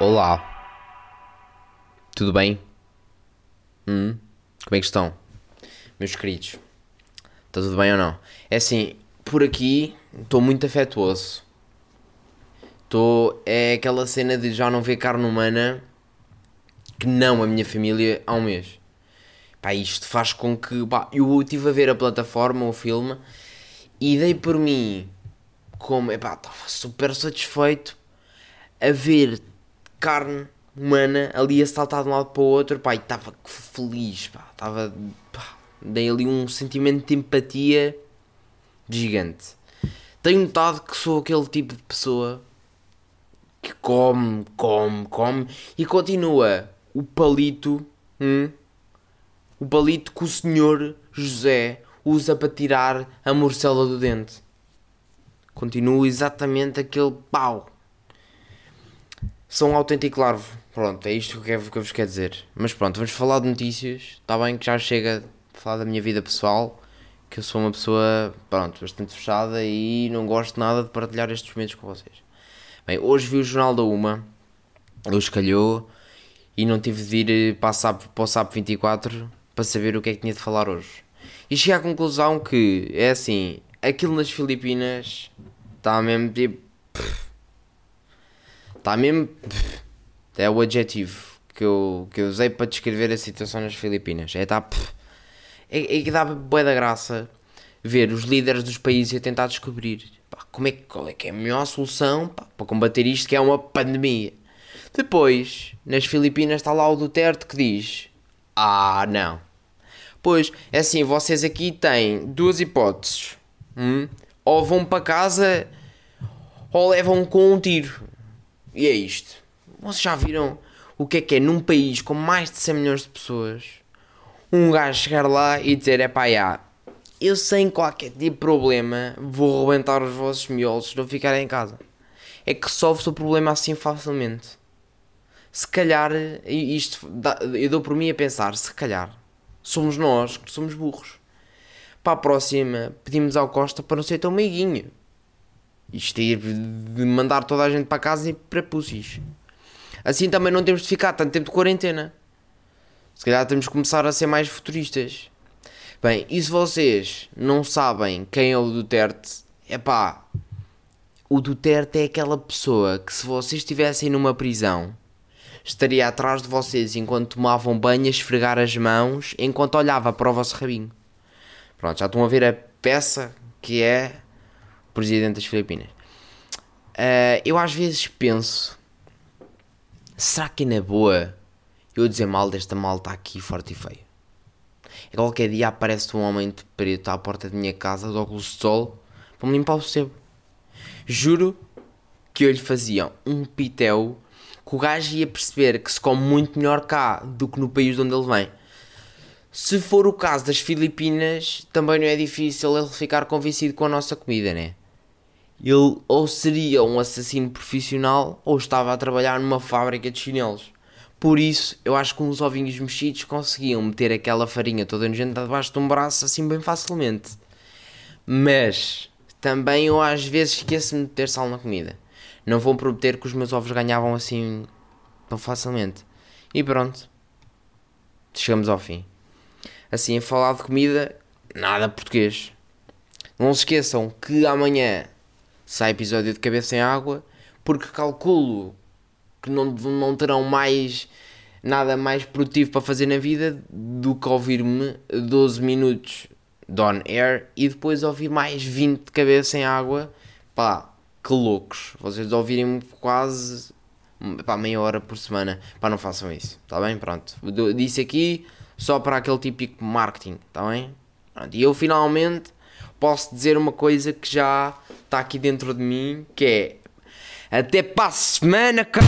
Olá. Tudo bem? Hum? Como é que estão? Meus queridos. Está tudo bem ou não? É assim, por aqui estou muito afetuoso. Estou. É aquela cena de já não ver carne humana que não a minha família há um mês. Pá, isto faz com que. Pá, eu estive a ver a plataforma, o filme, e dei por mim como. Epá, estava super satisfeito a ver carne humana ali a saltar de um lado para o outro, pá, e estava feliz, pá, estava, dei ali um sentimento de empatia gigante. Tenho notado que sou aquele tipo de pessoa que come, come, come e continua o palito, hum, o palito que o senhor José usa para tirar a morcela do dente. Continua exatamente aquele pau Sou um autêntico larvo. Pronto, é isto que eu, que vos quero dizer. Mas pronto, vamos falar de notícias. Está bem que já chega a falar da minha vida pessoal. Que eu sou uma pessoa, pronto, bastante fechada e não gosto nada de partilhar estes momentos com vocês. Bem, hoje vi o Jornal da Uma. Eu escalhou e não tive de ir para, SAP, para o SAP 24 para saber o que é que tinha de falar hoje. E cheguei à conclusão que é assim: aquilo nas Filipinas está mesmo tipo. Está mesmo. É o adjetivo que eu, que eu usei para descrever a situação nas Filipinas. É tá. É, é que dá boa da graça ver os líderes dos países a tentar descobrir pá, como é, qual é que é a melhor solução pá, para combater isto que é uma pandemia. Depois, nas Filipinas está lá o Duterte que diz: Ah, não. Pois, é assim, vocês aqui têm duas hipóteses. Hum? Ou vão para casa ou levam com um tiro. E é isto. Vocês já viram o que é que é num país com mais de 100 milhões de pessoas? Um gajo chegar lá e dizer: é pá, já, eu sem qualquer tipo de problema vou rebentar os vossos miolos se não ficarem em casa. É que resolve-se o problema assim facilmente. Se calhar, isto eu dou por mim a pensar: se calhar somos nós que somos burros. Para a próxima, pedimos ao Costa para não ser tão meiguinho. Isto é de mandar toda a gente para casa e para pussis. Assim também não temos de ficar tanto tempo de quarentena. Se calhar temos de começar a ser mais futuristas. Bem, e se vocês não sabem quem é o Duterte, é pá, o Duterte é aquela pessoa que se vocês estivessem numa prisão, estaria atrás de vocês enquanto tomavam banho a esfregar as mãos enquanto olhava para o vosso rabinho. Pronto, já estão a ver a peça que é presidente das Filipinas. Uh, eu às vezes penso: será que na boa eu dizer mal desta malta aqui forte e feio? É qualquer dia aparece um homem de preto à porta da minha casa, de óculos de sol, para me limpar o sebo. Juro que eu lhe fazia um pitel que o gajo ia perceber que se come muito melhor cá do que no país de onde ele vem. Se for o caso das Filipinas, também não é difícil ele ficar convencido com a nossa comida, né? Ele ou seria um assassino profissional ou estava a trabalhar numa fábrica de chinelos. Por isso, eu acho que uns ovinhos mexidos conseguiam meter aquela farinha toda nojenta debaixo de um braço assim bem facilmente. Mas também eu às vezes esqueço-me de ter sal na comida. Não vou prometer que os meus ovos ganhavam assim tão facilmente. E pronto. Chegamos ao fim. Assim, a falar de comida, nada português. Não se esqueçam que amanhã sai episódio de cabeça em água, porque calculo que não, não terão mais nada mais produtivo para fazer na vida do que ouvir-me 12 minutos de on air e depois ouvir mais 20 de cabeça em água. Pá, que loucos. Vocês ouvirem-me quase pá, meia hora por semana. Pá, não façam isso. Está bem? Pronto. Disse aqui só para aquele típico marketing. Está bem? Pronto. E eu finalmente posso dizer uma coisa que já está aqui dentro de mim, que é até para a semana, cara.